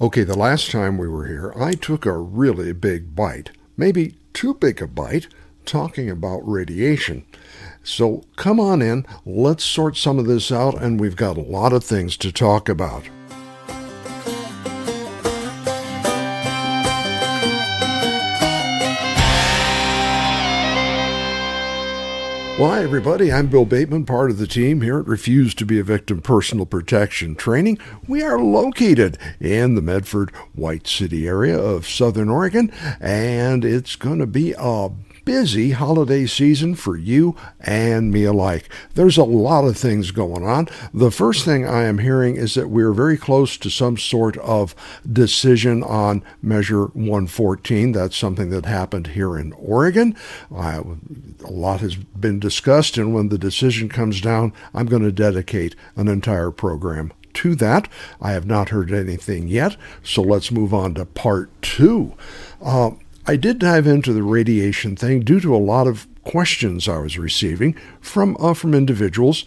Okay, the last time we were here, I took a really big bite, maybe too big a bite, talking about radiation. So come on in, let's sort some of this out, and we've got a lot of things to talk about. Well, hi, everybody. I'm Bill Bateman, part of the team here at Refuse to be a Victim Personal Protection Training. We are located in the Medford White City area of Southern Oregon, and it's going to be a busy holiday season for you and me alike. There's a lot of things going on. The first thing I am hearing is that we're very close to some sort of decision on Measure 114. That's something that happened here in Oregon. Uh, a lot has been discussed, and when the decision comes down, I'm going to dedicate an entire program to that. I have not heard anything yet, so let's move on to part two. Uh, I did dive into the radiation thing due to a lot of questions I was receiving from uh, from individuals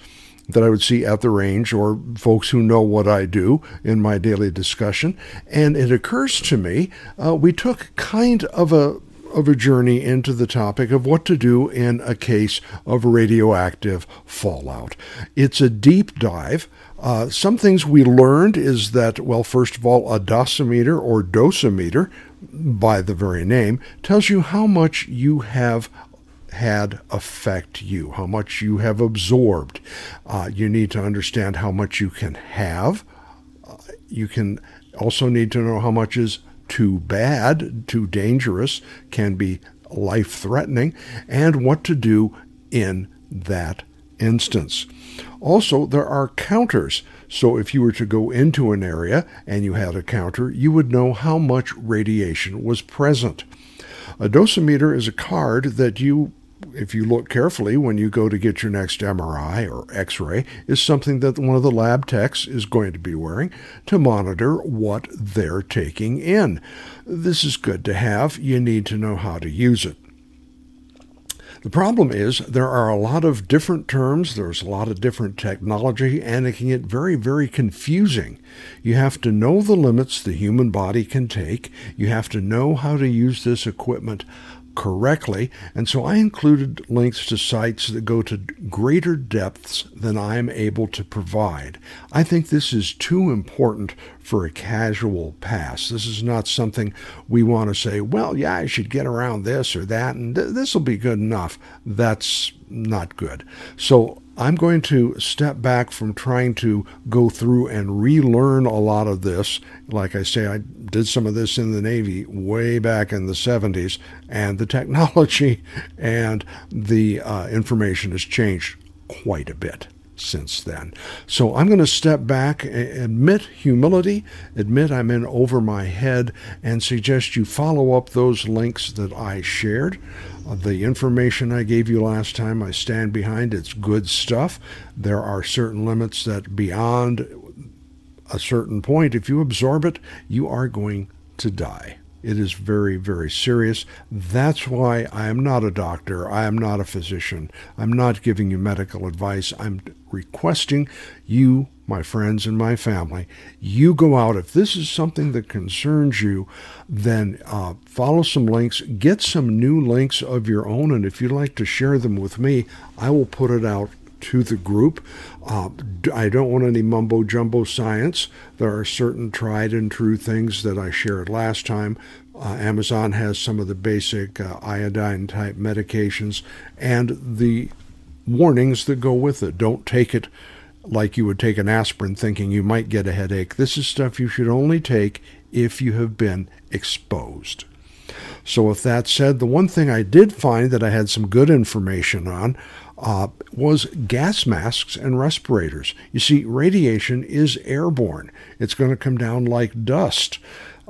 that I would see at the range or folks who know what I do in my daily discussion. And it occurs to me uh, we took kind of a of a journey into the topic of what to do in a case of radioactive fallout. It's a deep dive. Uh, some things we learned is that, well, first of all, a dosimeter or dosimeter, by the very name, tells you how much you have had affect you, how much you have absorbed. Uh, you need to understand how much you can have. Uh, you can also need to know how much is too bad, too dangerous, can be life threatening, and what to do in that instance. Also, there are counters. So if you were to go into an area and you had a counter, you would know how much radiation was present. A dosimeter is a card that you if you look carefully when you go to get your next MRI or X ray, is something that one of the lab techs is going to be wearing to monitor what they're taking in. This is good to have. You need to know how to use it. The problem is there are a lot of different terms, there's a lot of different technology, and it can get very, very confusing. You have to know the limits the human body can take. You have to know how to use this equipment correctly. And so I included links to sites that go to greater depths than I am able to provide. I think this is too important for a casual pass. This is not something we want to say, well, yeah, I should get around this or that, and th- this will be good enough. That's not good. So I'm going to step back from trying to go through and relearn a lot of this. Like I say, I did some of this in the Navy way back in the 70s, and the technology and the uh, information has changed quite a bit since then. So I'm going to step back, admit humility, admit I'm in over my head, and suggest you follow up those links that I shared. The information I gave you last time, I stand behind. It's good stuff. There are certain limits that beyond a certain point, if you absorb it, you are going to die. It is very, very serious. That's why I am not a doctor. I am not a physician. I'm not giving you medical advice. I'm requesting you, my friends, and my family, you go out. If this is something that concerns you, then uh, follow some links, get some new links of your own. And if you'd like to share them with me, I will put it out to the group. Uh, I don't want any mumbo jumbo science. There are certain tried and true things that I shared last time. Uh, Amazon has some of the basic uh, iodine type medications and the warnings that go with it. Don't take it like you would take an aspirin thinking you might get a headache. This is stuff you should only take if you have been exposed. So, with that said, the one thing I did find that I had some good information on uh, was gas masks and respirators. You see, radiation is airborne, it's going to come down like dust.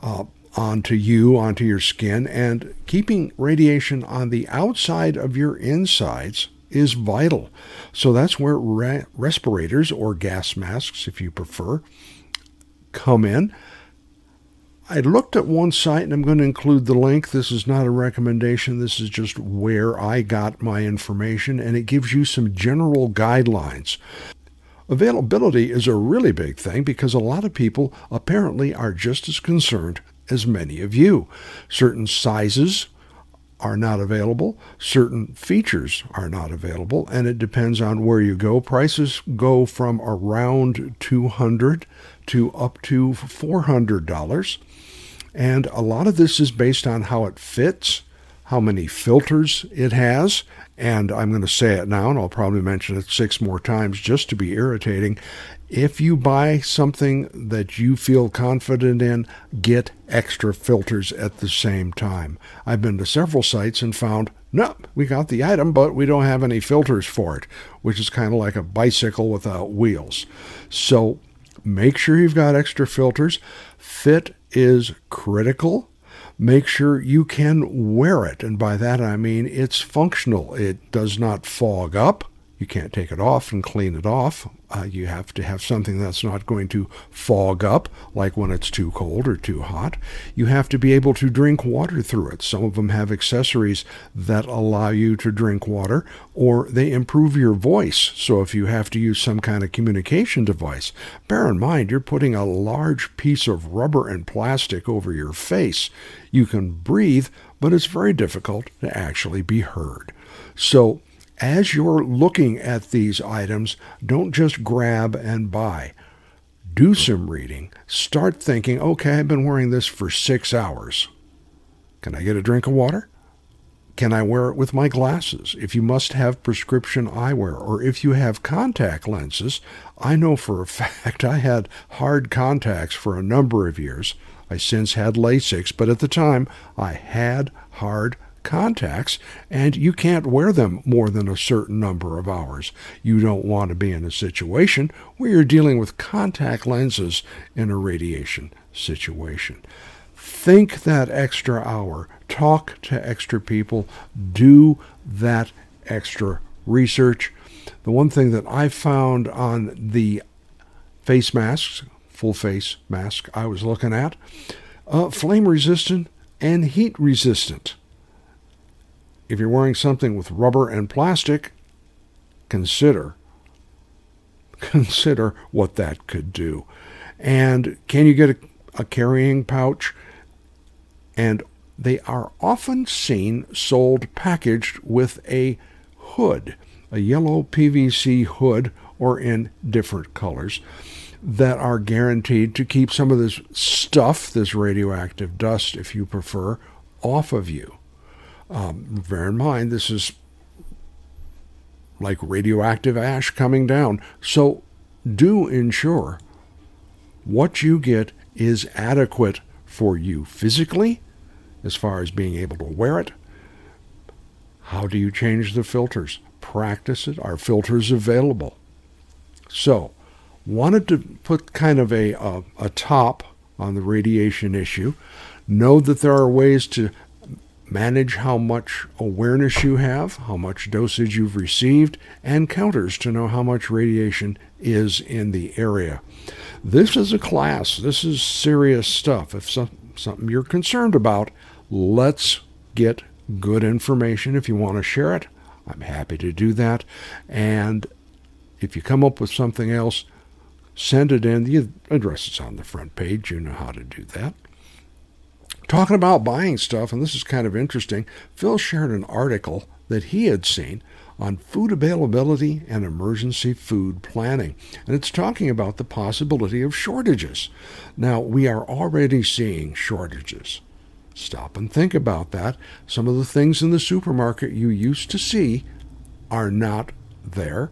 Uh, onto you, onto your skin, and keeping radiation on the outside of your insides is vital. So that's where re- respirators or gas masks, if you prefer, come in. I looked at one site and I'm going to include the link. This is not a recommendation. This is just where I got my information and it gives you some general guidelines. Availability is a really big thing because a lot of people apparently are just as concerned as many of you. Certain sizes are not available, certain features are not available, and it depends on where you go. Prices go from around 200 to up to $400. And a lot of this is based on how it fits, how many filters it has, and I'm going to say it now, and I'll probably mention it six more times just to be irritating. If you buy something that you feel confident in, get extra filters at the same time. I've been to several sites and found, no, we got the item, but we don't have any filters for it, which is kind of like a bicycle without wheels. So make sure you've got extra filters. Fit is critical make sure you can wear it. And by that I mean it's functional. It does not fog up. You can't take it off and clean it off. Uh, you have to have something that's not going to fog up, like when it's too cold or too hot. You have to be able to drink water through it. Some of them have accessories that allow you to drink water, or they improve your voice. So if you have to use some kind of communication device, bear in mind you're putting a large piece of rubber and plastic over your face. You can breathe, but it's very difficult to actually be heard. So as you're looking at these items, don't just grab and buy. Do some reading. Start thinking, okay, I've been wearing this for six hours. Can I get a drink of water? Can I wear it with my glasses? If you must have prescription eyewear or if you have contact lenses, I know for a fact I had hard contacts for a number of years. I since had LASIX, but at the time I had hard contacts, and you can't wear them more than a certain number of hours. You don't want to be in a situation where you're dealing with contact lenses in a radiation situation. Think that extra hour, talk to extra people, do that extra research. The one thing that I found on the face masks, full face mask I was looking at, uh, flame resistant and heat resistant. If you're wearing something with rubber and plastic, consider consider what that could do. And can you get a, a carrying pouch? And they are often seen sold packaged with a hood, a yellow PVC hood, or in different colors that are guaranteed to keep some of this stuff, this radioactive dust, if you prefer, off of you. Um, bear in mind, this is like radioactive ash coming down. So do ensure what you get is adequate for you physically, as far as being able to wear it. How do you change the filters? Practice it. Are filters available? So, wanted to put kind of a, a, a top on the radiation issue. Know that there are ways to manage how much awareness you have, how much dosage you've received, and counters to know how much radiation is in the area. This is a class. This is serious stuff. If some, something you're concerned about, let's get good information. If you want to share it, I'm happy to do that. And if you come up with something else, send it in. The address is on the front page. You know how to do that. Talking about buying stuff, and this is kind of interesting, Phil shared an article that he had seen on food availability and emergency food planning. And it's talking about the possibility of shortages. Now, we are already seeing shortages. Stop and think about that. Some of the things in the supermarket you used to see are not there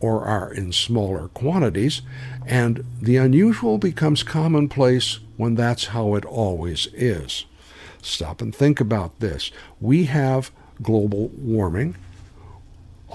or are in smaller quantities, and the unusual becomes commonplace when that's how it always is. Stop and think about this. We have global warming.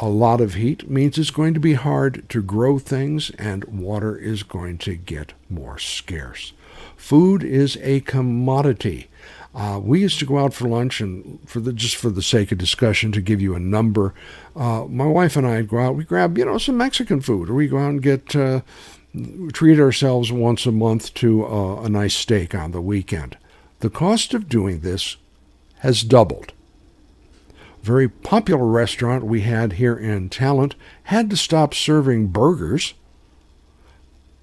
A lot of heat means it's going to be hard to grow things, and water is going to get more scarce. Food is a commodity. Uh, we used to go out for lunch, and for the just for the sake of discussion, to give you a number, uh, my wife and I would go out. We grab you know some Mexican food, or we go out and get uh, treat ourselves once a month to uh, a nice steak on the weekend. The cost of doing this has doubled. Very popular restaurant we had here in Talent had to stop serving burgers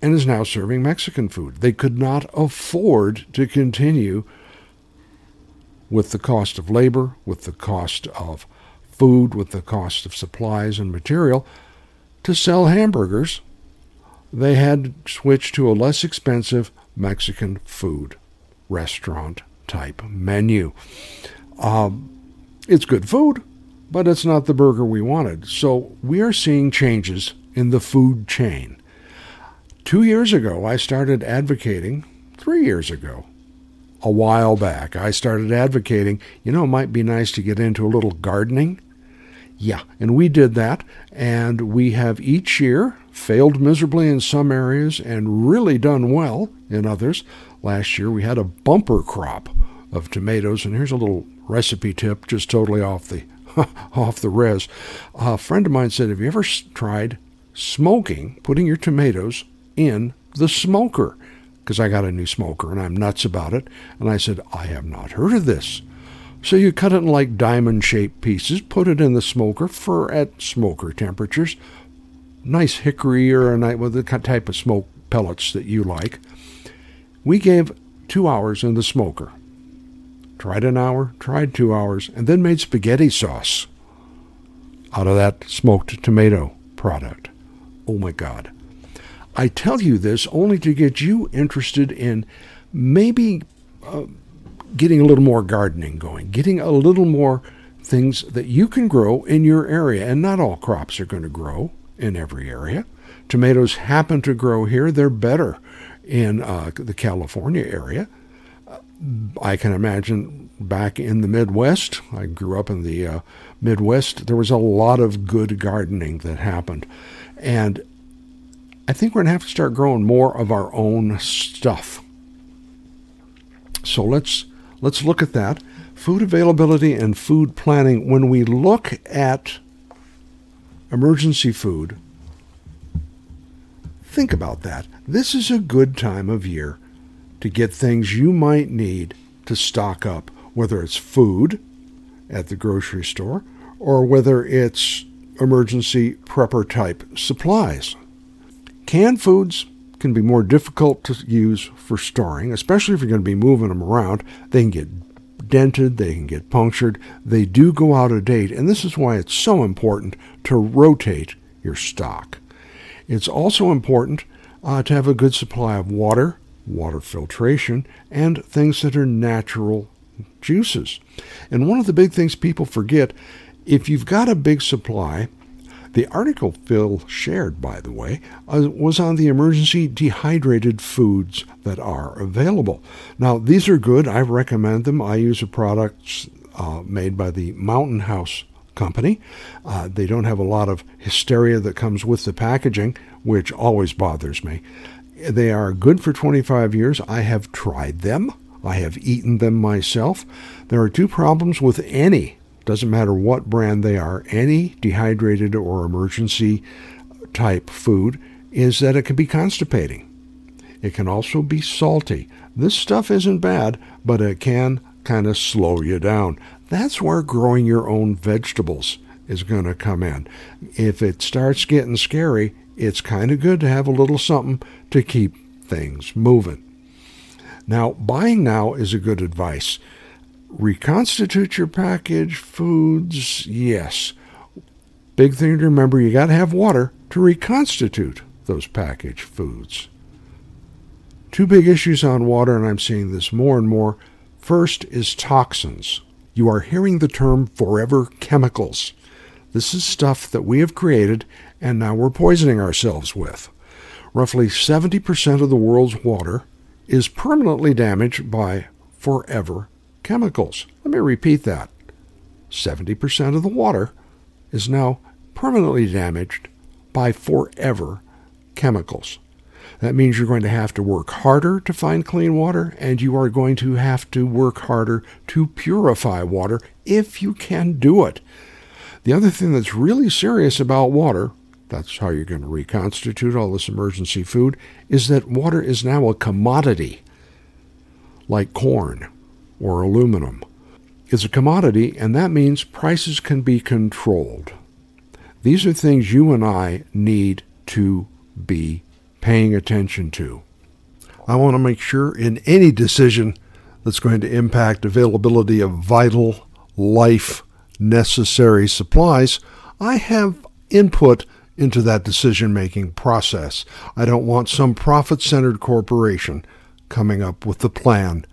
and is now serving Mexican food. They could not afford to continue with the cost of labor, with the cost of food, with the cost of supplies and material to sell hamburgers. They had switched to a less expensive Mexican food restaurant type menu. Um, it's good food, but it's not the burger we wanted. So we are seeing changes in the food chain. Two years ago, I started advocating, three years ago, a while back, I started advocating, you know, it might be nice to get into a little gardening. Yeah, and we did that, and we have each year failed miserably in some areas and really done well in others. Last year we had a bumper crop of tomatoes, and here's a little recipe tip, just totally off the off the res. A friend of mine said, "Have you ever tried smoking, putting your tomatoes in the smoker?" Because I got a new smoker and I'm nuts about it. And I said, "I have not heard of this." So you cut it in like diamond-shaped pieces, put it in the smoker for at smoker temperatures, nice hickory or a night with the type of smoke pellets that you like. We gave two hours in the smoker tried an hour, tried two hours, and then made spaghetti sauce out of that smoked tomato product. Oh my God. I tell you this only to get you interested in maybe uh, getting a little more gardening going, getting a little more things that you can grow in your area. And not all crops are going to grow in every area. Tomatoes happen to grow here, they're better in uh, the California area. I can imagine back in the Midwest, I grew up in the uh, Midwest, there was a lot of good gardening that happened. And I think we're going to have to start growing more of our own stuff. So let's let's look at that. Food availability and food planning. When we look at emergency food, think about that. This is a good time of year to get things you might need to stock up, whether it's food at the grocery store or whether it's emergency prepper type supplies. Canned foods can be more difficult to use for storing, especially if you're going to be moving them around. They can get dented, they can get punctured, they do go out of date, and this is why it's so important to rotate your stock. It's also important uh, to have a good supply of water water filtration, and things that are natural juices. And one of the big things people forget if you've got a big supply, the article Phil shared, by the way, uh, was on the emergency dehydrated foods that are available. Now, these are good. I recommend them. I use a product uh, made by the Mountain House Company. Uh, they don't have a lot of hysteria that comes with the packaging, which always bothers me. They are good for 25 years. I have tried them. I have eaten them myself. There are two problems with any, doesn't matter what brand they are, any dehydrated or emergency type food, is that it can be constipating. It can also be salty. This stuff isn't bad, but it can kind of slow you down. That's where growing your own vegetables is going to come in. If it starts getting scary, it's kind of good to have a little something to keep things moving. Now, buying now is a good advice. Reconstitute your packaged foods, yes. Big thing to remember you got to have water to reconstitute those packaged foods. Two big issues on water, and I'm seeing this more and more. First is toxins. You are hearing the term forever chemicals. This is stuff that we have created and now we're poisoning ourselves with. Roughly 70% of the world's water is permanently damaged by forever chemicals. Let me repeat that. 70% of the water is now permanently damaged by forever chemicals. That means you're going to have to work harder to find clean water, and you are going to have to work harder to purify water if you can do it. The other thing that's really serious about water that's how you're going to reconstitute all this emergency food, is that water is now a commodity, like corn or aluminum. It's a commodity, and that means prices can be controlled. These are things you and I need to be paying attention to. I want to make sure in any decision that's going to impact availability of vital, life necessary supplies, I have input into that decision making process. I don't want some profit centered corporation coming up with the plan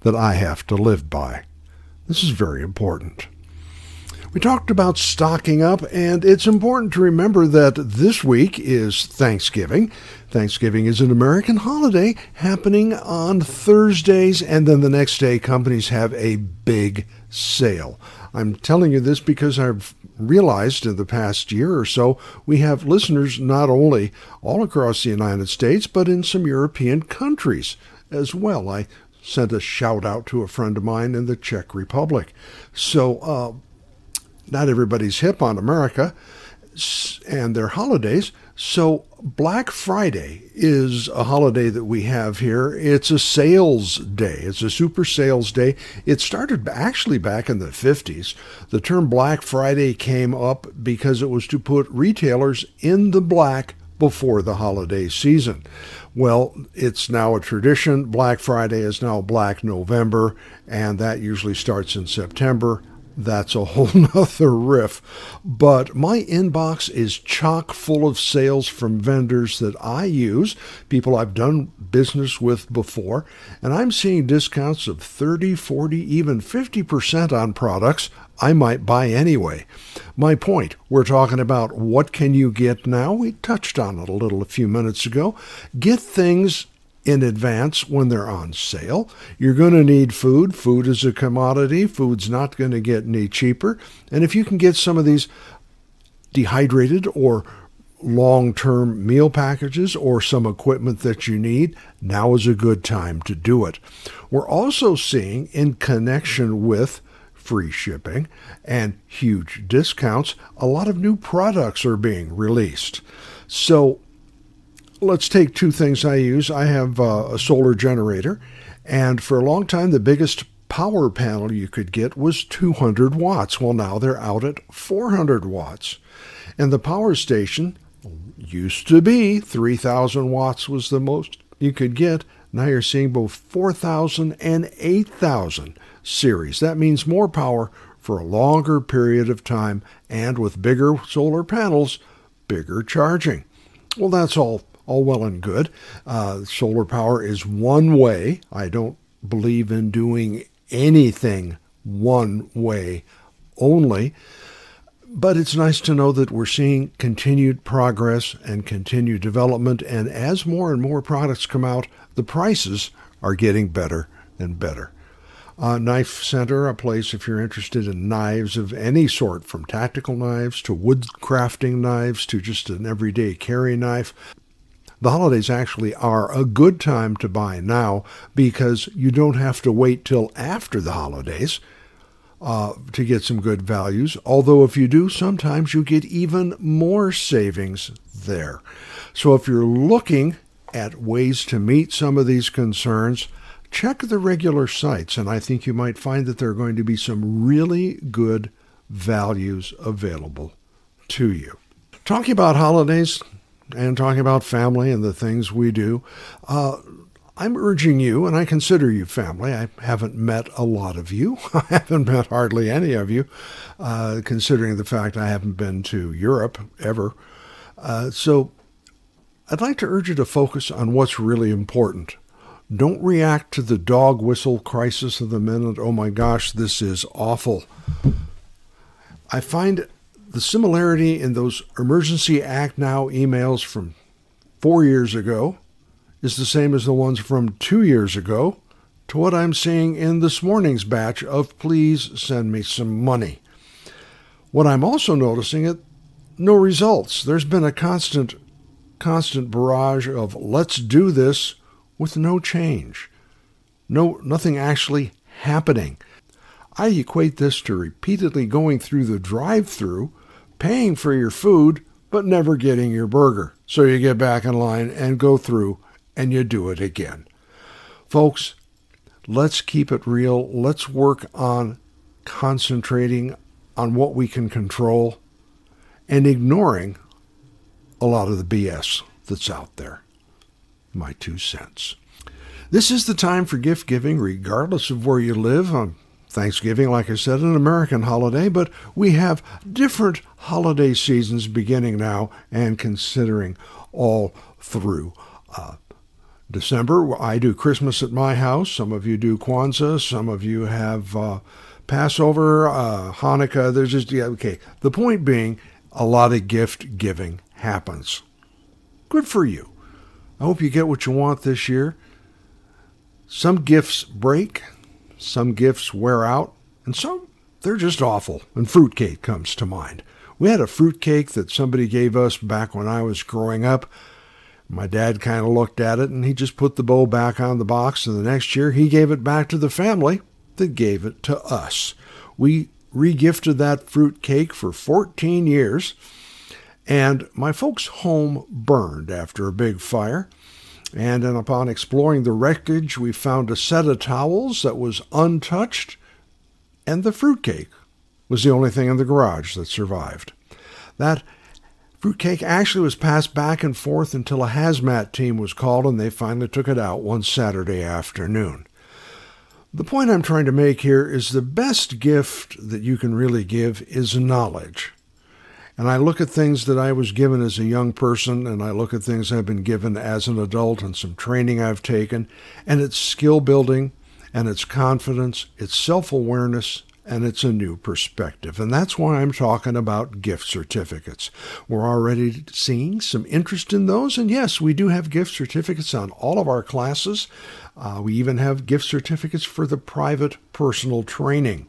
that I have to live by. This is very important. We talked about stocking up, and it's important to remember that this week is Thanksgiving. Thanksgiving is an American holiday happening on Thursdays, and then the next day, companies have a big sale. I'm telling you this because I've realized in the past year or so we have listeners not only all across the United States, but in some European countries as well. I sent a shout out to a friend of mine in the Czech Republic. So, uh, not everybody's hip on America and their holidays. So, Black Friday is a holiday that we have here. It's a sales day, it's a super sales day. It started actually back in the 50s. The term Black Friday came up because it was to put retailers in the black before the holiday season. Well, it's now a tradition. Black Friday is now Black November, and that usually starts in September that's a whole nother riff. But my inbox is chock full of sales from vendors that I use, people I've done business with before, and I'm seeing discounts of 30, 40, even 50% on products I might buy anyway. My point, we're talking about what can you get now? We touched on it a little a few minutes ago. Get things in advance when they're on sale. You're going to need food. Food is a commodity. Food's not going to get any cheaper. And if you can get some of these dehydrated or long term meal packages or some equipment that you need, now is a good time to do it. We're also seeing, in connection with free shipping and huge discounts, a lot of new products are being released. So let's take two things I use. I have uh, a solar generator, and for a long time, the biggest power panel you could get was 200 watts. Well, now they're out at 400 watts. And the power station used to be 3,000 watts was the most you could get. Now you're seeing both 4,000 and 8,000 series. That means more power for a longer period of time and with bigger solar panels, bigger charging. Well, that's all all well and good. Uh, solar power is one way. I don't believe in doing anything one way only. But it's nice to know that we're seeing continued progress and continued development. And as more and more products come out, the prices are getting better and better. Uh, Knife Center, a place if you're interested in knives of any sort, from tactical knives to wood crafting knives to just an everyday carry knife. The holidays actually are a good time to buy now because you don't have to wait till after the holidays uh, to get some good values. Although, if you do, sometimes you get even more savings there. So, if you're looking at ways to meet some of these concerns, check the regular sites, and I think you might find that there are going to be some really good values available to you. Talking about holidays, and talking about family and the things we do, uh, I'm urging you, and I consider you family. I haven't met a lot of you. I haven't met hardly any of you, uh, considering the fact I haven't been to Europe ever. Uh, so I'd like to urge you to focus on what's really important. Don't react to the dog whistle crisis of the minute. Oh my gosh, this is awful. I find the similarity in those Emergency Act Now emails from four years ago is the same as the ones from two years ago to what I'm seeing in this morning's batch of please send me some money. What I'm also noticing is no results. There's been a constant constant barrage of let's do this with no change. No nothing actually happening. I equate this to repeatedly going through the drive-through paying for your food, but never getting your burger. So you get back in line and go through and you do it again. Folks, let's keep it real. Let's work on concentrating on what we can control and ignoring a lot of the BS that's out there. my two cents. This is the time for gift giving, regardless of where you live. On Thanksgiving, like I said, an American holiday, but we have different holiday seasons beginning now and considering all through uh, December. I do Christmas at my house. Some of you do Kwanzaa. Some of you have uh, Passover, uh, Hanukkah. There's just, yeah, okay. The point being, a lot of gift giving happens. Good for you. I hope you get what you want this year. Some gifts break, some gifts wear out, and some they're just awful. And fruitcake comes to mind. We had a fruitcake that somebody gave us back when I was growing up. My dad kind of looked at it and he just put the bow back on the box, and the next year he gave it back to the family that gave it to us. We regifted that fruitcake for 14 years, and my folks' home burned after a big fire. And then upon exploring the wreckage, we found a set of towels that was untouched, and the fruitcake was the only thing in the garage that survived. That fruitcake actually was passed back and forth until a hazmat team was called and they finally took it out one Saturday afternoon. The point I'm trying to make here is the best gift that you can really give is knowledge. And I look at things that I was given as a young person, and I look at things I've been given as an adult and some training I've taken, and it's skill building, and it's confidence, it's self awareness, and it's a new perspective. And that's why I'm talking about gift certificates. We're already seeing some interest in those. And yes, we do have gift certificates on all of our classes. Uh, we even have gift certificates for the private personal training.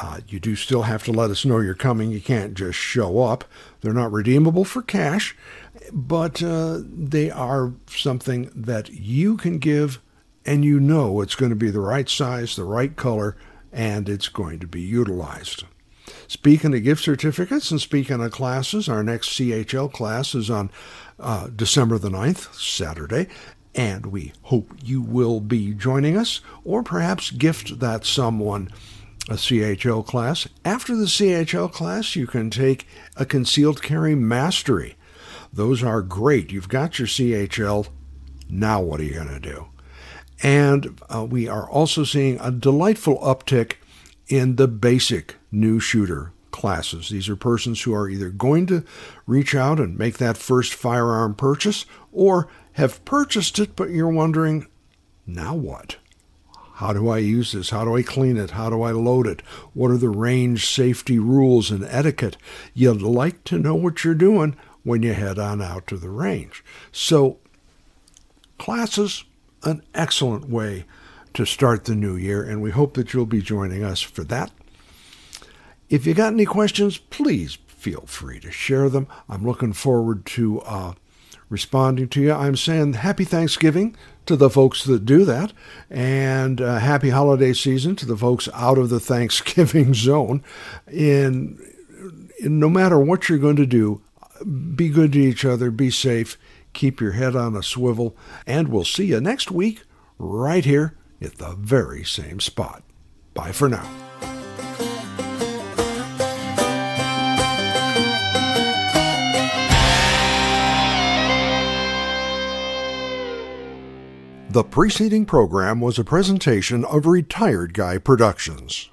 Uh, you do still have to let us know you're coming. You can't just show up. They're not redeemable for cash, but uh, they are something that you can give and you know it's going to be the right size, the right color, and it's going to be utilized. Speaking of gift certificates and speaking of classes, our next CHL class is on uh, December the 9th, Saturday, and we hope you will be joining us or perhaps gift that someone a CHL class. After the CHL class, you can take a concealed carry mastery. Those are great. You've got your CHL. Now, what are you going to do? And uh, we are also seeing a delightful uptick in the basic new shooter classes. These are persons who are either going to reach out and make that first firearm purchase or have purchased it, but you're wondering, now what? How do I use this? How do I clean it? How do I load it? What are the range safety rules and etiquette? You'd like to know what you're doing when you head on out to the range. So, classes an excellent way to start the new year, and we hope that you'll be joining us for that. If you got any questions, please feel free to share them. I'm looking forward to uh, responding to you. I'm saying happy Thanksgiving to the folks that do that, and uh, happy holiday season to the folks out of the Thanksgiving zone. In no matter what you're going to do, be good to each other, be safe, keep your head on a swivel, and we'll see you next week right here at the very same spot. Bye for now. The preceding program was a presentation of Retired Guy Productions.